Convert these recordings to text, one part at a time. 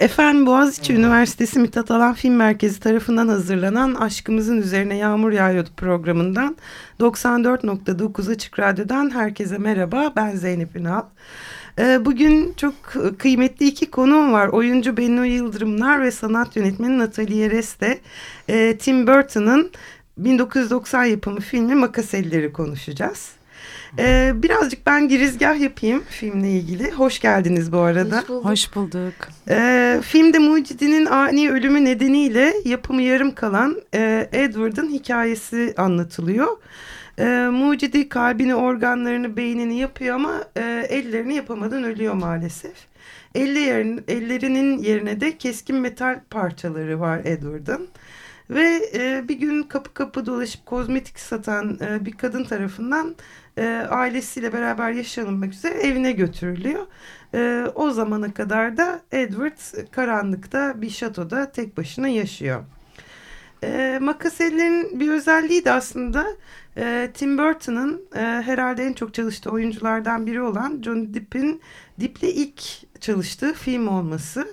efendim Boğaziçi Üniversitesi Mithat Alan Film Merkezi tarafından hazırlanan Aşkımızın Üzerine Yağmur Yağıyordu programından 94.9 Açık Radyo'dan herkese merhaba ben Zeynep Ünal. Ee, bugün çok kıymetli iki konuğum var. Oyuncu Bennu Yıldırımlar ve sanat yönetmeni Natalie Reste. Ee, Tim Burton'ın 1990 yapımı filmi Makas Elleri konuşacağız. Ee, birazcık ben girizgah yapayım filmle ilgili. Hoş geldiniz bu arada. Hoş bulduk. Hoş bulduk. Ee, filmde Mucidi'nin ani ölümü nedeniyle yapımı yarım kalan e, Edward'ın hikayesi anlatılıyor. E, Mucidi kalbini, organlarını, beynini yapıyor ama e, ellerini yapamadan ölüyor maalesef. Yerin, ellerinin yerine de keskin metal parçaları var Edward'ın. Ve e, bir gün kapı kapı dolaşıp kozmetik satan e, bir kadın tarafından e, ailesiyle beraber yaşanılmak üzere evine götürülüyor. E, o zamana kadar da Edward karanlıkta bir şatoda tek başına yaşıyor. E, Makasellerin bir özelliği de aslında e, Tim Burton'ın e, herhalde en çok çalıştığı oyunculardan biri olan Johnny Depp'in Depp'le ilk çalıştığı film olması.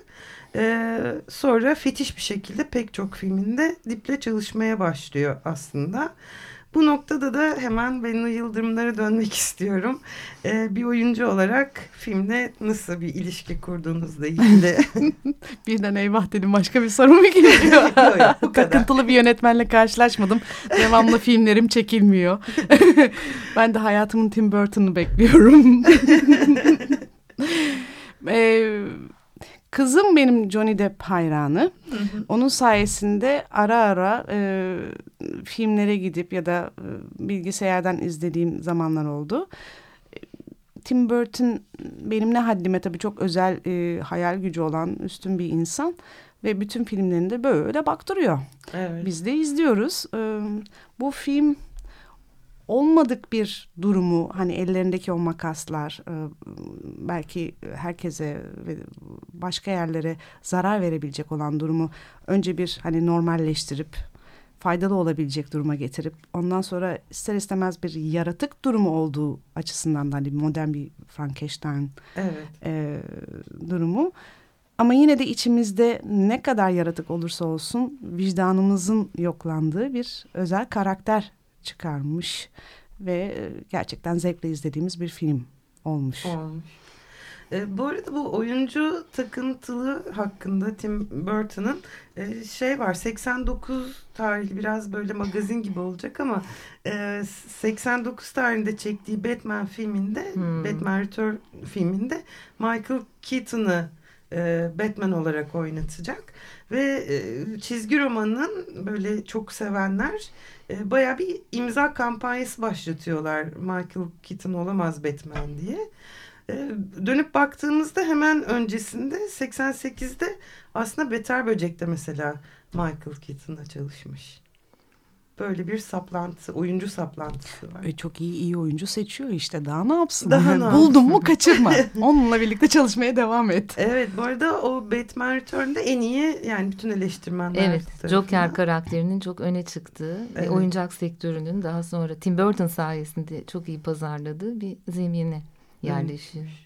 Ee, sonra fetiş bir şekilde pek çok filminde Dip'le çalışmaya başlıyor aslında. Bu noktada da hemen Bennu Yıldırımlara dönmek istiyorum. Ee, bir oyuncu olarak filmle nasıl bir ilişki kurduğunuzla ilgili. Birden eyvah dedim başka bir soru mu geliyor? Takıntılı bir yönetmenle karşılaşmadım. Devamlı filmlerim çekilmiyor. ben de hayatımın Tim Burton'u bekliyorum. Eee Kızım benim Johnny Depp hayranı. Hı hı. Onun sayesinde ara ara e, filmlere gidip ya da e, bilgisayardan izlediğim zamanlar oldu. Tim Burton benim ne haddime tabii çok özel e, hayal gücü olan üstün bir insan ve bütün filmlerinde böyle baktırıyor. Evet. Biz de izliyoruz. E, bu film olmadık bir durumu hani ellerindeki o makaslar e, belki herkese ve başka yerlere zarar verebilecek olan durumu önce bir hani normalleştirip faydalı olabilecek duruma getirip ondan sonra ister istemez bir yaratık durumu olduğu açısından da hani modern bir Frankenstein evet. e, durumu. Ama yine de içimizde ne kadar yaratık olursa olsun vicdanımızın yoklandığı bir özel karakter çıkarmış ve e, gerçekten zevkle izlediğimiz bir film olmuş. Olmuş. E, bu arada bu oyuncu takıntılı hakkında Tim Burton'ın e, şey var 89 tarihli biraz böyle magazin gibi olacak ama e, 89 tarihinde çektiği Batman filminde hmm. Batman Return filminde Michael Keaton'ı e, Batman olarak oynatacak. Ve e, çizgi romanın böyle çok sevenler e, baya bir imza kampanyası başlatıyorlar. Michael Keaton olamaz Batman diye. Dönüp baktığımızda hemen öncesinde 88'de aslında Beter Böcek'te mesela Michael Keaton'la çalışmış böyle bir saplantı, oyuncu saplantısı var. E, çok iyi iyi oyuncu seçiyor işte. Daha ne yapsın? Daha ne Buldun mu kaçırma. Onunla birlikte çalışmaya devam et. Evet bu arada o Batman Return'da en iyi yani bütün eleştirmenler Evet tarafından. Joker karakterinin çok öne çıktığı evet. ve oyuncak sektörünün daha sonra Tim Burton sayesinde çok iyi pazarladığı bir zemine yerleşiyor. Evet.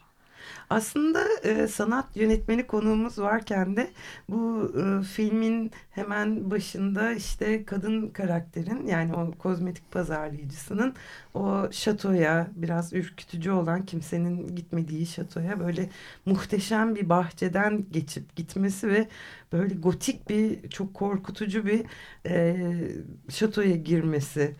Aslında e, sanat yönetmeni konuğumuz varken de bu e, filmin hemen başında işte kadın karakterin yani o kozmetik pazarlayıcısının o şatoya biraz ürkütücü olan kimsenin gitmediği şatoya böyle muhteşem bir bahçeden geçip gitmesi ve böyle gotik bir çok korkutucu bir e, şatoya girmesi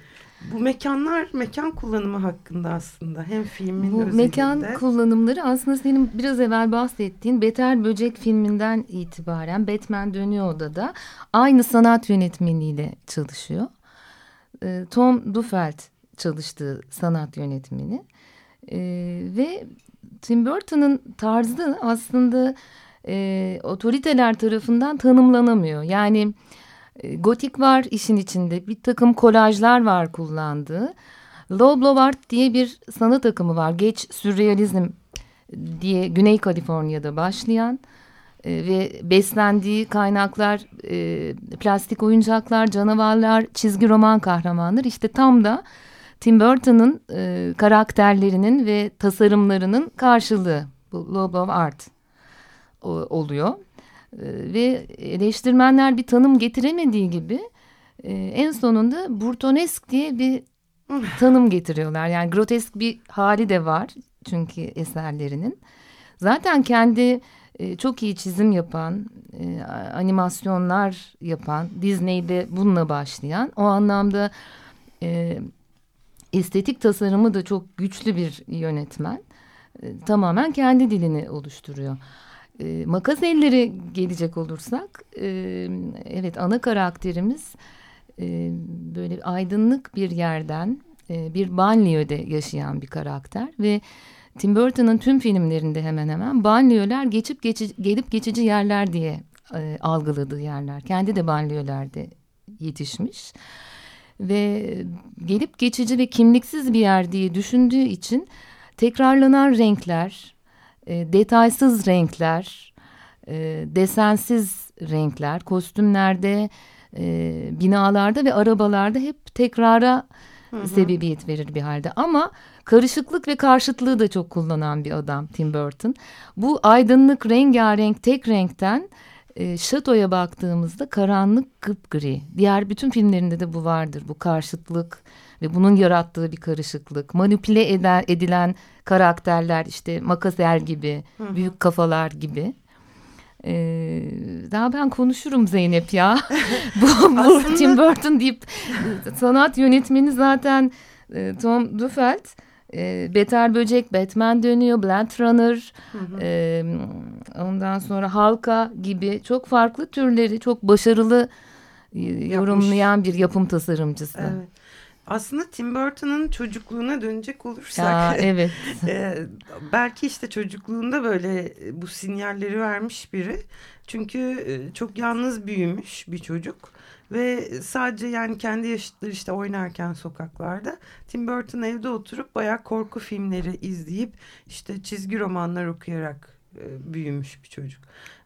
bu mekanlar mekan kullanımı hakkında aslında hem filmin Bu özelinde. mekan kullanımları aslında senin biraz evvel bahsettiğin Beter Böcek filminden itibaren Batman dönüyor odada aynı sanat yönetmeniyle çalışıyor. Ee, Tom Dufeld çalıştığı sanat yönetmeni ee, ve Tim Burton'ın tarzı aslında e, otoriteler tarafından tanımlanamıyor. Yani gotik var işin içinde bir takım kolajlar var kullandığı. Low Art diye bir sanat akımı var. Geç sürrealizm diye Güney Kaliforniya'da başlayan e, ve beslendiği kaynaklar e, plastik oyuncaklar, canavarlar, çizgi roman kahramanlar. İşte tam da Tim Burton'ın e, karakterlerinin ve tasarımlarının karşılığı bu Lobe of Art o, oluyor. E, ve eleştirmenler bir tanım getiremediği gibi e, en sonunda Burtonesk diye bir tanım getiriyorlar. Yani grotesk bir hali de var çünkü eserlerinin. Zaten kendi e, çok iyi çizim yapan, e, animasyonlar yapan, Disney'de bununla başlayan o anlamda e, estetik tasarımı da çok güçlü bir yönetmen. E, tamamen kendi dilini oluşturuyor. E, makas elleri gelecek olursak, e, evet ana karakterimiz e, böyle aydınlık bir yerden e, bir banliyöde yaşayan bir karakter ve Tim Burton'ın tüm filmlerinde hemen hemen banliyöler geçip geçici, gelip geçici yerler diye e, algıladığı yerler. Kendi de banliyölerde yetişmiş ve gelip geçici ve kimliksiz bir yer diye düşündüğü için tekrarlanan renkler, e, detaysız renkler, e, desensiz renkler, kostümlerde, e, binalarda ve arabalarda hep tekrara hı hı. sebebiyet verir bir halde. Ama karışıklık ve karşıtlığı da çok kullanan bir adam Tim Burton. Bu aydınlık rengarenk tek renkten e, Şato'ya baktığımızda karanlık kıpgri. Diğer bütün filmlerinde de bu vardır. Bu karşıtlık ve bunun yarattığı bir karışıklık. Manipüle eden, edilen karakterler işte Makaser gibi, hı hı. büyük kafalar gibi. Ee, daha ben konuşurum Zeynep ya. bu, bu Aslında... Tim Burton deyip sanat yönetmeni zaten e, Tom Dufeld. E, Beter Böcek, Batman dönüyor, Blade Runner, hı hı. E, ondan sonra Halka gibi çok farklı türleri çok başarılı e, yorumlayan bir yapım tasarımcısı. Evet. Aslında Tim Burton'ın çocukluğuna dönecek olursak ya, evet. e, belki işte çocukluğunda böyle bu sinyalleri vermiş biri. Çünkü e, çok yalnız büyümüş bir çocuk ve sadece yani kendi yaşıtları işte oynarken sokaklarda Tim Burton evde oturup bayağı korku filmleri izleyip işte çizgi romanlar okuyarak e, büyümüş bir çocuk.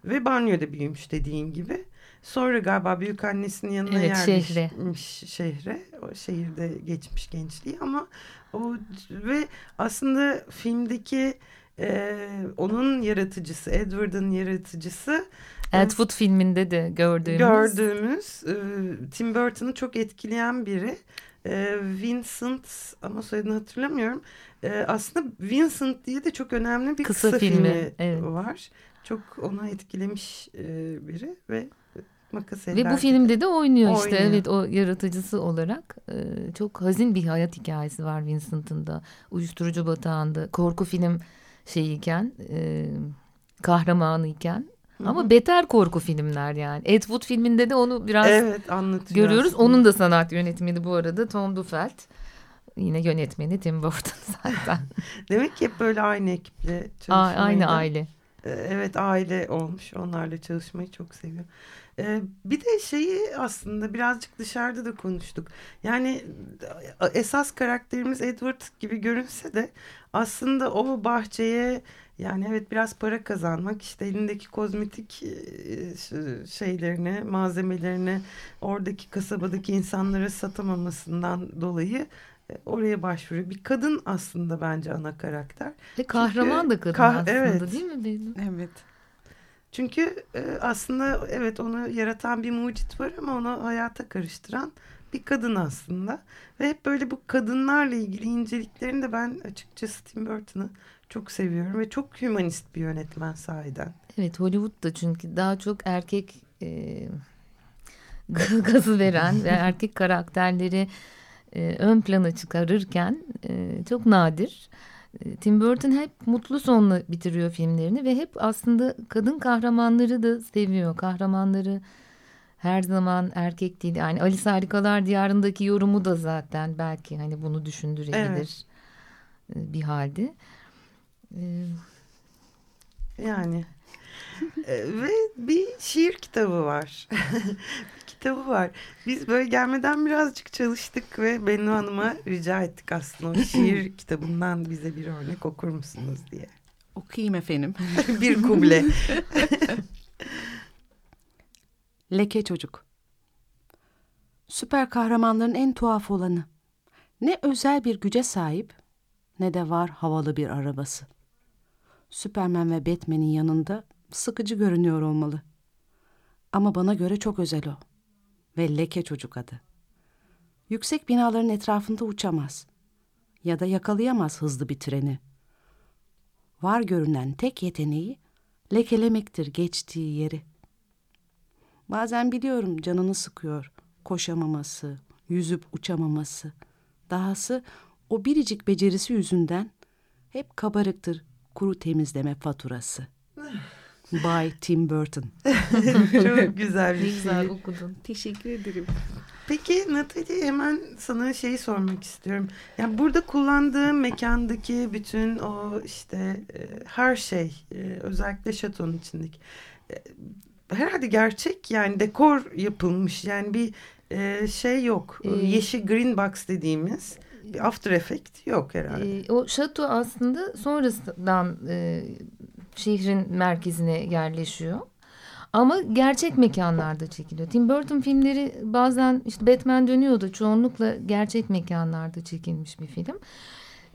Ve banyoda büyümüş dediğin gibi. Sonra galiba büyük annesinin yanına evet, yerleşmiş şehre. şehre. O şehirde geçmiş gençliği ama o ve aslında filmdeki e, onun yaratıcısı Edward'ın yaratıcısı Edward filminde de gördüğümüz gördüğümüz e, Tim Burton'ı çok etkileyen biri e, Vincent ama soyadını hatırlamıyorum e, aslında Vincent diye de çok önemli bir kısa, kısa filmi, filmi evet. var çok ona etkilemiş e, biri ve Makas Ve bu filmde de oynuyor, oynuyor işte evet o yaratıcısı olarak e, çok hazin bir hayat hikayesi var Vincent'ın da uyuşturucu batağında korku film şeyiken e, kahramanıyken Hı-hı. ama beter korku filmler yani Ed Wood filminde de onu biraz evet, görüyoruz aslında. onun da sanat yönetmeni bu arada Tom Dufeld yine yönetmeni Tim Burton zaten. Demek ki hep böyle aynı ekiple çalışmayı. Aynı aile. E, evet aile olmuş onlarla çalışmayı çok seviyor. Bir de şeyi aslında birazcık dışarıda da konuştuk. Yani e, esas karakterimiz Edward gibi görünse de aslında o bahçeye yani evet biraz para kazanmak işte elindeki kozmetik e, şeylerini malzemelerini oradaki kasabadaki insanlara satamamasından dolayı e, oraya başvuruyor. Bir kadın aslında bence ana karakter. Ve kahraman Çünkü, da kadın kah aslında evet, değil mi benim? Evet. Çünkü e, aslında evet onu yaratan bir mucit var ama onu hayata karıştıran bir kadın aslında. Ve hep böyle bu kadınlarla ilgili inceliklerini de ben açıkçası Tim Burton'ı çok seviyorum ve çok hümanist bir yönetmen sahiden. Evet Hollywood'da çünkü daha çok erkek e, gazı veren ve erkek karakterleri e, ön plana çıkarırken e, çok nadir. E, Tim Burton hep mutlu sonla bitiriyor filmlerini ve hep aslında kadın kahramanları da seviyor. Kahramanları her zaman erkek değil. Yani Alice Harikalar Diyarı'ndaki yorumu da zaten belki hani bunu düşündürebilir evet. E, bir halde. Yani E, ve bir şiir kitabı var. kitabı var. Biz böyle gelmeden birazcık çalıştık ve Bennu Hanım'a rica ettik aslında o şiir kitabından bize bir örnek okur musunuz diye. Okuyayım efendim. bir kuble. Leke çocuk. Süper kahramanların en tuhaf olanı. Ne özel bir güce sahip ne de var havalı bir arabası. Superman ve Batman'in yanında sıkıcı görünüyor olmalı. Ama bana göre çok özel o. Ve leke çocuk adı. Yüksek binaların etrafında uçamaz. Ya da yakalayamaz hızlı bir treni. Var görünen tek yeteneği lekelemektir geçtiği yeri. Bazen biliyorum canını sıkıyor, koşamaması, yüzüp uçamaması. Dahası o biricik becerisi yüzünden hep kabarıktır kuru temizleme faturası. By Tim Burton. Çok güzel bir Ne şiir. güzel okudun. Teşekkür ederim. Peki Natalie hemen sana şeyi sormak istiyorum. Yani burada kullandığım mekandaki bütün o işte e, her şey e, özellikle şatonun içindeki e, herhalde gerçek yani dekor yapılmış yani bir e, şey yok. Ee, Yeşil green box dediğimiz bir after effect yok herhalde. Ee, o şato aslında sonrasından e, şehrin merkezine yerleşiyor. Ama gerçek mekanlarda çekiliyor. Tim Burton filmleri bazen işte Batman dönüyordu. Çoğunlukla gerçek mekanlarda çekilmiş bir film.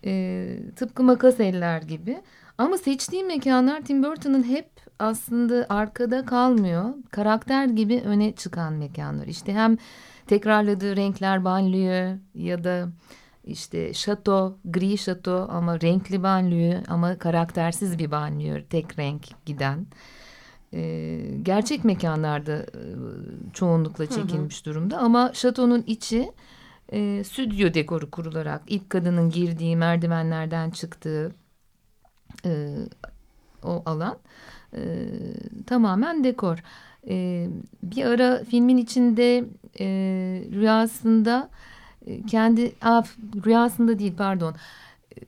Ee, tıpkı Makas Eller gibi. Ama seçtiği mekanlar Tim Burton'ın hep aslında arkada kalmıyor. Karakter gibi öne çıkan mekanlar. İşte hem tekrarladığı renkler banliyö ya da işte şato, gri şato ama renkli banliyö ama karaktersiz bir banliyö, tek renk giden. Ee, gerçek mekanlarda e, çoğunlukla çekilmiş durumda ama şatonun içi e, stüdyo dekoru kurularak ilk kadının girdiği merdivenlerden çıktığı e, o alan e, tamamen dekor. E, bir ara filmin içinde e, rüyasında e, kendi a, rüyasında değil pardon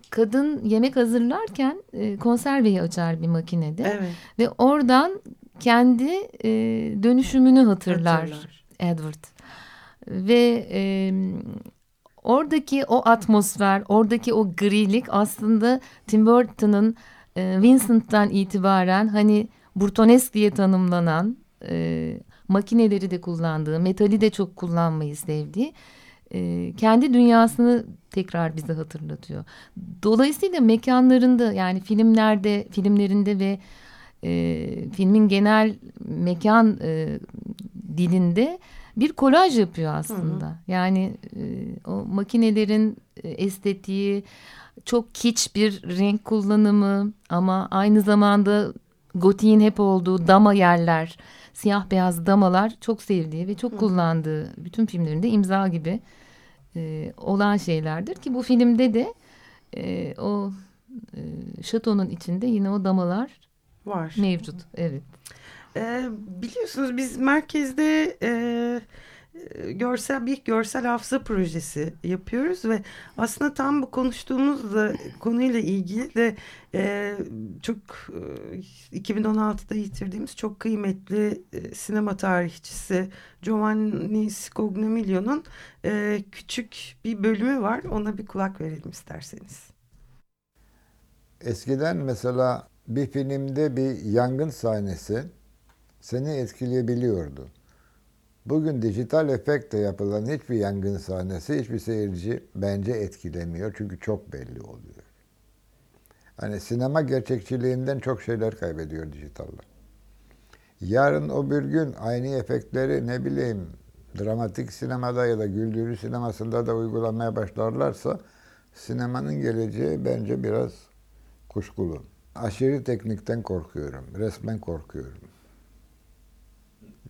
kadın yemek hazırlarken e, konserveyi açar bir makinede Evet. ve oradan kendi e, dönüşümünü hatırlar, Hatırlar. Edward ve e, oradaki o atmosfer oradaki o grilik aslında Tim Burton'ın e, Vincent'tan itibaren hani Burtonesk diye tanımlanan e, makineleri de kullandığı metali de çok kullanmayı sevdiği e, kendi dünyasını tekrar bize hatırlatıyor. Dolayısıyla mekanlarında yani filmlerde, filmlerinde ve e, filmin genel mekan e, dilinde bir kolaj yapıyor aslında. Yani e, o makinelerin e, estetiği, çok kiç bir renk kullanımı ama aynı zamanda gotiğin hep olduğu dama yerler, siyah beyaz damalar çok sevdiği ve çok kullandığı bütün filmlerinde imza gibi e, olan şeylerdir ki bu filmde de e, o e, şatonun içinde yine o damalar Var. mevcut. Evet. Ee, biliyorsunuz biz merkezde e, e, görsel bir görsel hafıza projesi yapıyoruz ve aslında tam bu konuştuğumuz da konuyla ilgili de e, çok e, 2016'da yitirdiğimiz çok kıymetli e, sinema tarihçisi Giovanni Scognamiglio'nun e, küçük bir bölümü var. Ona bir kulak verelim isterseniz. Eskiden mesela bir filmde bir yangın sahnesi seni etkileyebiliyordu. Bugün dijital efektle yapılan hiçbir yangın sahnesi hiçbir seyirci bence etkilemiyor çünkü çok belli oluyor. Hani sinema gerçekçiliğinden çok şeyler kaybediyor dijitaller. Yarın o bir gün aynı efektleri ne bileyim dramatik sinemada ya da güldürü sinemasında da uygulamaya başlarlarsa sinemanın geleceği bence biraz kuşkulu. Aşırı teknikten korkuyorum. Resmen korkuyorum.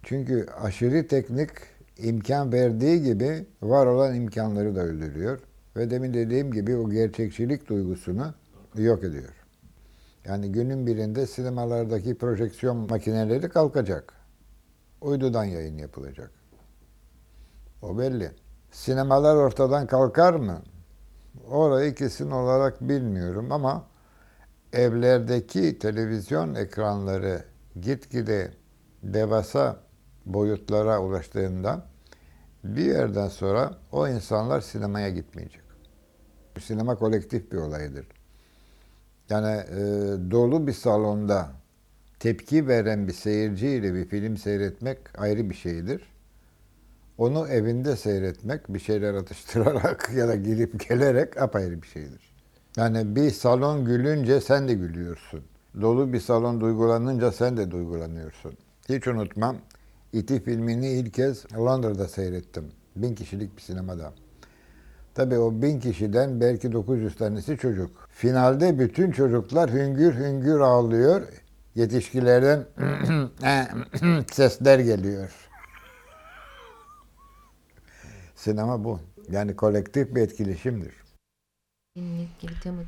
Çünkü aşırı teknik imkan verdiği gibi var olan imkanları da öldürüyor. Ve demin dediğim gibi o gerçekçilik duygusunu yok ediyor. Yani günün birinde sinemalardaki projeksiyon makineleri kalkacak. Uydudan yayın yapılacak. O belli. Sinemalar ortadan kalkar mı? Orayı kesin olarak bilmiyorum ama evlerdeki televizyon ekranları gitgide devasa boyutlara ulaştığında bir yerden sonra o insanlar sinemaya gitmeyecek. Sinema kolektif bir olaydır. Yani e, dolu bir salonda tepki veren bir seyirciyle bir film seyretmek ayrı bir şeydir. Onu evinde seyretmek, bir şeyler atıştırarak ya da gidip gelerek apayrı bir şeydir. Yani bir salon gülünce sen de gülüyorsun. Dolu bir salon duygulanınca sen de duygulanıyorsun. Hiç unutmam, İti filmini ilk kez Londra'da seyrettim. Bin kişilik bir sinemada. Tabii o bin kişiden belki 900 tanesi çocuk. Finalde bütün çocuklar hüngür hüngür ağlıyor. Yetişkilerden sesler geliyor. Sinema bu. Yani kolektif bir etkileşimdir.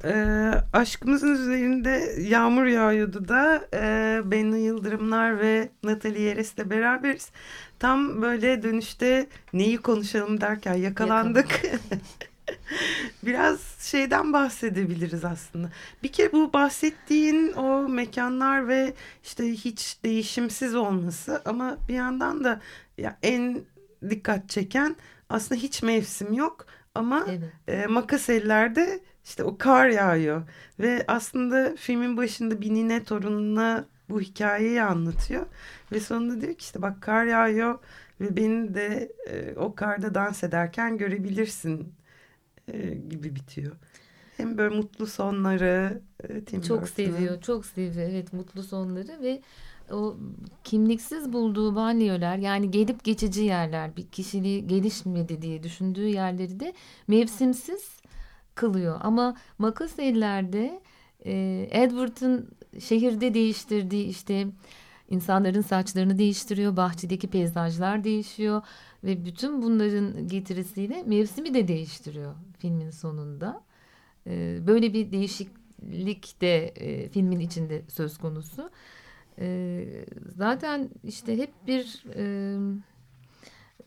Ee, aşkımızın üzerinde yağmur yağıyordu da e, Bennu Yıldırımlar ve Natalie Yeres'le beraberiz. Tam böyle dönüşte neyi konuşalım derken yakalandık. Biraz şeyden bahsedebiliriz aslında. Bir kere bu bahsettiğin o mekanlar ve işte hiç değişimsiz olması ama bir yandan da ya en dikkat çeken aslında hiç mevsim yok ama evet. e, makas ellerde işte o kar yağıyor ve aslında filmin başında bir nine torununa bu hikayeyi anlatıyor ve sonunda diyor ki işte bak kar yağıyor ve beni de e, o karda dans ederken görebilirsin e, gibi bitiyor. Hem böyle mutlu sonları e, Tim çok seviyor, çok seviyor evet mutlu sonları ve o kimliksiz bulduğu banyolar yani gelip geçici yerler bir kişiliği gelişmedi diye düşündüğü yerleri de mevsimsiz kılıyor. Ama makas ellerde e, Edward'ın şehirde değiştirdiği işte insanların saçlarını değiştiriyor, bahçedeki peyzajlar değişiyor ve bütün bunların getirisiyle mevsimi de değiştiriyor filmin sonunda. E, böyle bir değişiklik de e, filmin içinde söz konusu. E, zaten işte hep bir e,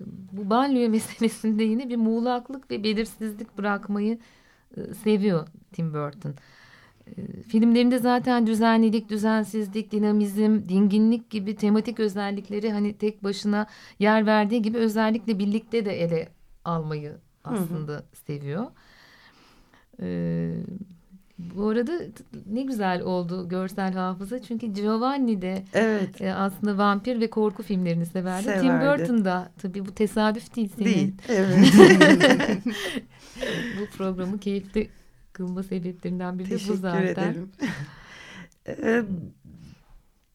bu banliyö meselesinde yine bir muğlaklık ve belirsizlik bırakmayı e, seviyor Tim Burton. E, filmlerinde zaten düzenlilik, düzensizlik, dinamizm, dinginlik gibi tematik özellikleri hani tek başına yer verdiği gibi özellikle birlikte de ele almayı aslında hı hı. seviyor. Ee, bu arada ne güzel oldu görsel hafıza çünkü Giovanni de evet. e, aslında vampir ve korku filmlerini severdi. severdi. Tim Burton da tabii bu tesadüf değil senin. Değil, evet. bu programı keyifli kılma sebeplerinden biri de bu zaten. Teşekkür ederim.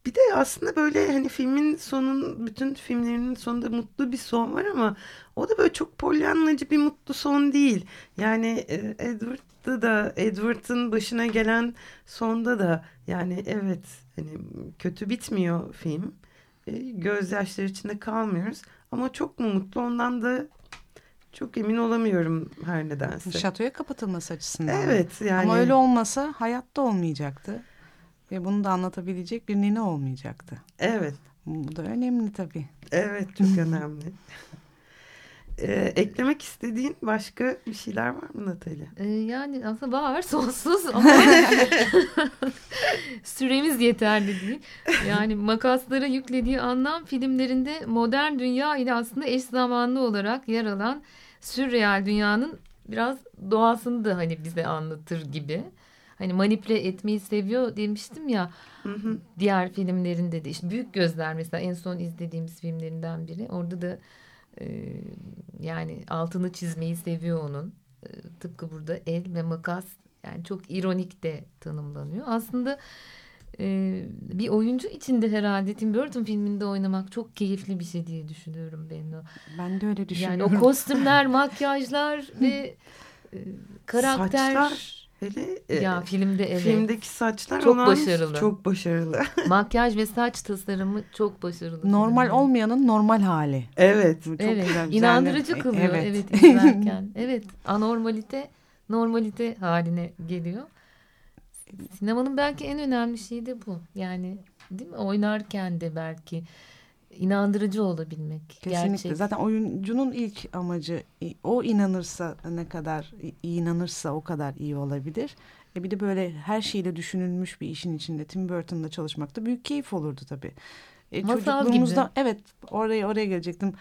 Bir de aslında böyle hani filmin sonun bütün filmlerinin sonunda mutlu bir son var ama o da böyle çok polyanlacı bir mutlu son değil. Yani e, Edward'da da Edward'ın başına gelen sonda da yani evet hani kötü bitmiyor film. E, gözyaşları içinde kalmıyoruz ama çok mu mutlu ondan da çok emin olamıyorum her nedense. Şatoya kapatılması açısından. Evet yani. Ama öyle olmasa hayatta olmayacaktı. Ve bunu da anlatabilecek bir nene olmayacaktı. Evet. Bu da önemli tabii. Evet çok önemli. Ee, eklemek istediğin başka bir şeyler var mı Natalya? Ee, yani aslında var sonsuz ama süremiz yeterli değil. Yani makaslara yüklediği anlam filmlerinde modern dünya ile aslında eş zamanlı olarak yer alan sürreal dünyanın biraz doğasını da hani bize anlatır gibi hani manipüle etmeyi seviyor demiştim ya. Hı hı. Diğer filmlerinde de işte Büyük Gözler mesela en son izlediğimiz filmlerinden biri. Orada da e, yani altını çizmeyi seviyor onun. E, tıpkı burada el ve makas yani çok ironik de tanımlanıyor. Aslında e, bir oyuncu için de herhalde Tim Burton filminde oynamak çok keyifli bir şey diye düşünüyorum ben de. Ben de öyle düşünüyorum. Yani o kostümler, makyajlar ve e, karakter. Saçlar Hele e, ya filmde evet. Filmdeki saçlar çok başarılı. Çok başarılı. Makyaj ve saç tasarımı çok başarılı. Normal filmde. olmayanın normal hali. Evet. Çok evet. Güzel. İnandırıcı kılıyor evet, evet izlerken. evet. Anormalite normalite haline geliyor. Sinemanın belki en önemli şeyi de bu. Yani değil mi? Oynarken de belki inandırıcı olabilmek. Kesinlikle. Gerçek. Zaten oyuncunun ilk amacı o inanırsa ne kadar inanırsa o kadar iyi olabilir. E bir de böyle her şeyle düşünülmüş bir işin içinde Tim Burton'la çalışmak da büyük keyif olurdu tabii. E, Masal çocukluğumuzda gibi. evet oraya oraya gelecektim.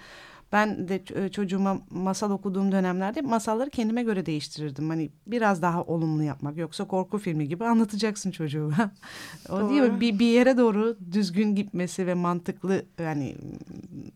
Ben de ç- çocuğuma masal okuduğum dönemlerde masalları kendime göre değiştirirdim. Hani biraz daha olumlu yapmak. Yoksa korku filmi gibi anlatacaksın çocuğa. o değil mi? Bir, bir yere doğru düzgün gitmesi ve mantıklı yani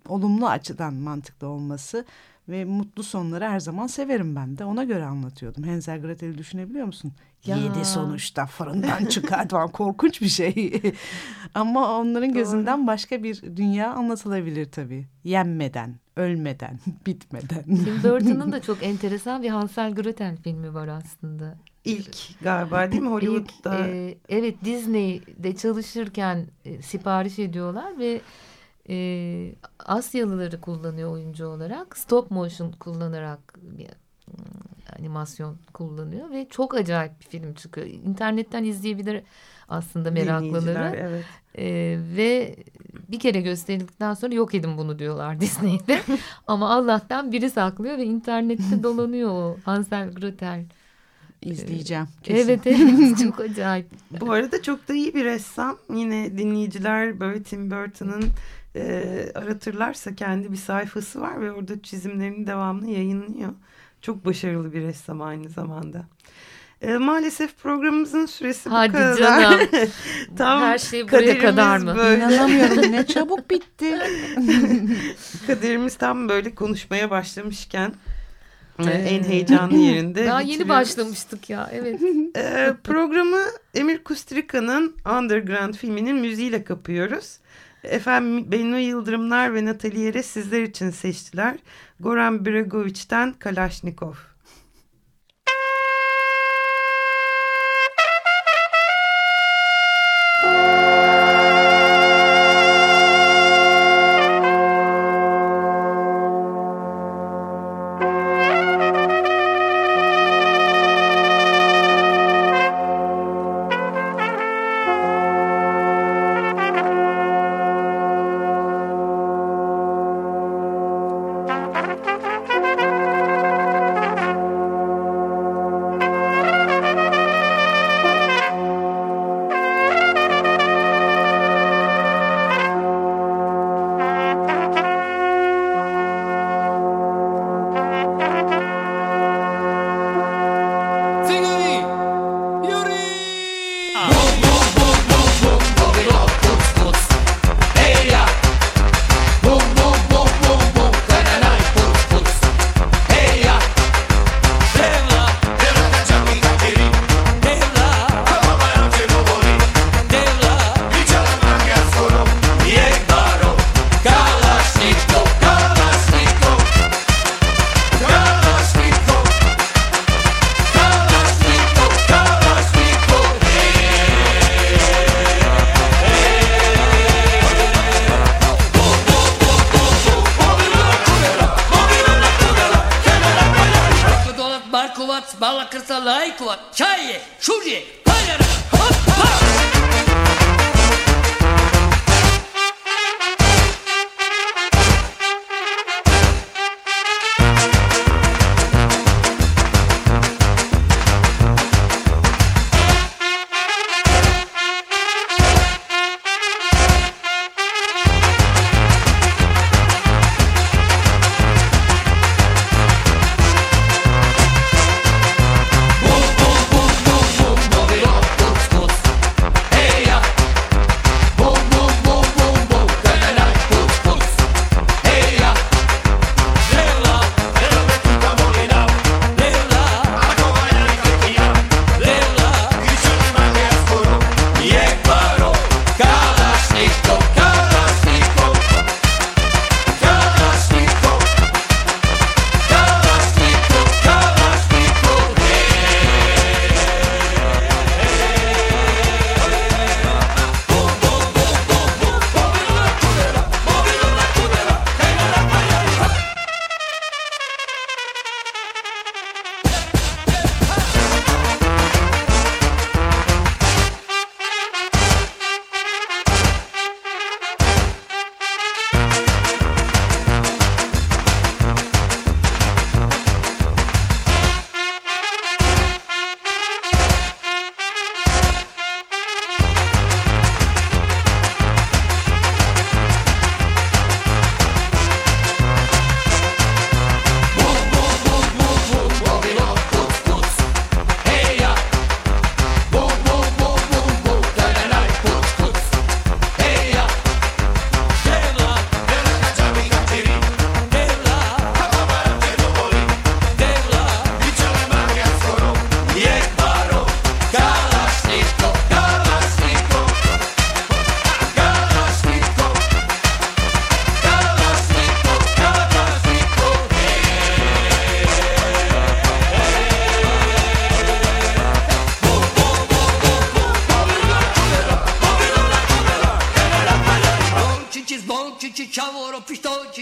olumlu açıdan mantıklı olması ve mutlu sonları her zaman severim ben de. Ona göre anlatıyordum. Hansel Gretel'i düşünebiliyor musun? Ya. Yedi sonuçta fırından çıkar falan korkunç bir şey. Ama onların gözünden başka bir dünya anlatılabilir tabii. Yenmeden, ölmeden, bitmeden. Tim Burton'ın da çok enteresan bir Hansel Gretel filmi var aslında. İlk galiba değil mi Hollywood'da? İlk, e, evet Disney'de çalışırken e, sipariş ediyorlar ve e, Asyalıları kullanıyor oyuncu olarak. Stop motion kullanarak bir mm, animasyon kullanıyor ve çok acayip bir film çıkıyor. İnternetten izleyebilir aslında meraklıları. Evet. E, ve bir kere gösterildikten sonra yok edin bunu diyorlar Disney'de. Ama Allah'tan biri saklıyor ve internette dolanıyor o Hansel Gretel. İzleyeceğim. kesin. Evet evet çok acayip. Bu arada çok da iyi bir ressam. Yine dinleyiciler böyle Tim Burton'ın e, aratırlarsa kendi bir sayfası var ve orada çizimlerini devamlı yayınlıyor. Çok başarılı bir ressam aynı zamanda. E, maalesef programımızın süresi bu Hadi kadar. canım. Tam Her şey buraya kadar mı? Böyle. İnanamıyorum ne çabuk bitti. Kaderimiz tam böyle konuşmaya başlamışken Ee, en heyecanlı yerinde. Daha yeni başlamıştık ya evet. Ee, programı Emir Kusturica'nın Underground filminin müziğiyle kapıyoruz. Efendim Bennu Yıldırımlar ve Natalie Yeres sizler için seçtiler. Goran Bregovic'ten Kalaşnikov.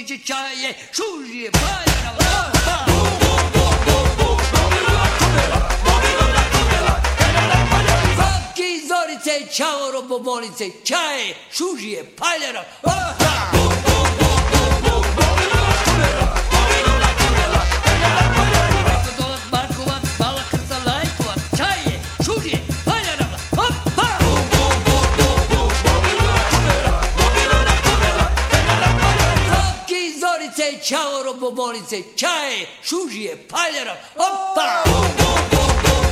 чае, шурье, пая, Zorice, Čaoro, Bobolice, Čaje, Šužije, Paljara, Oha! ulicy, ciaje, szuzie, palera, opa! Bum, bum, bum,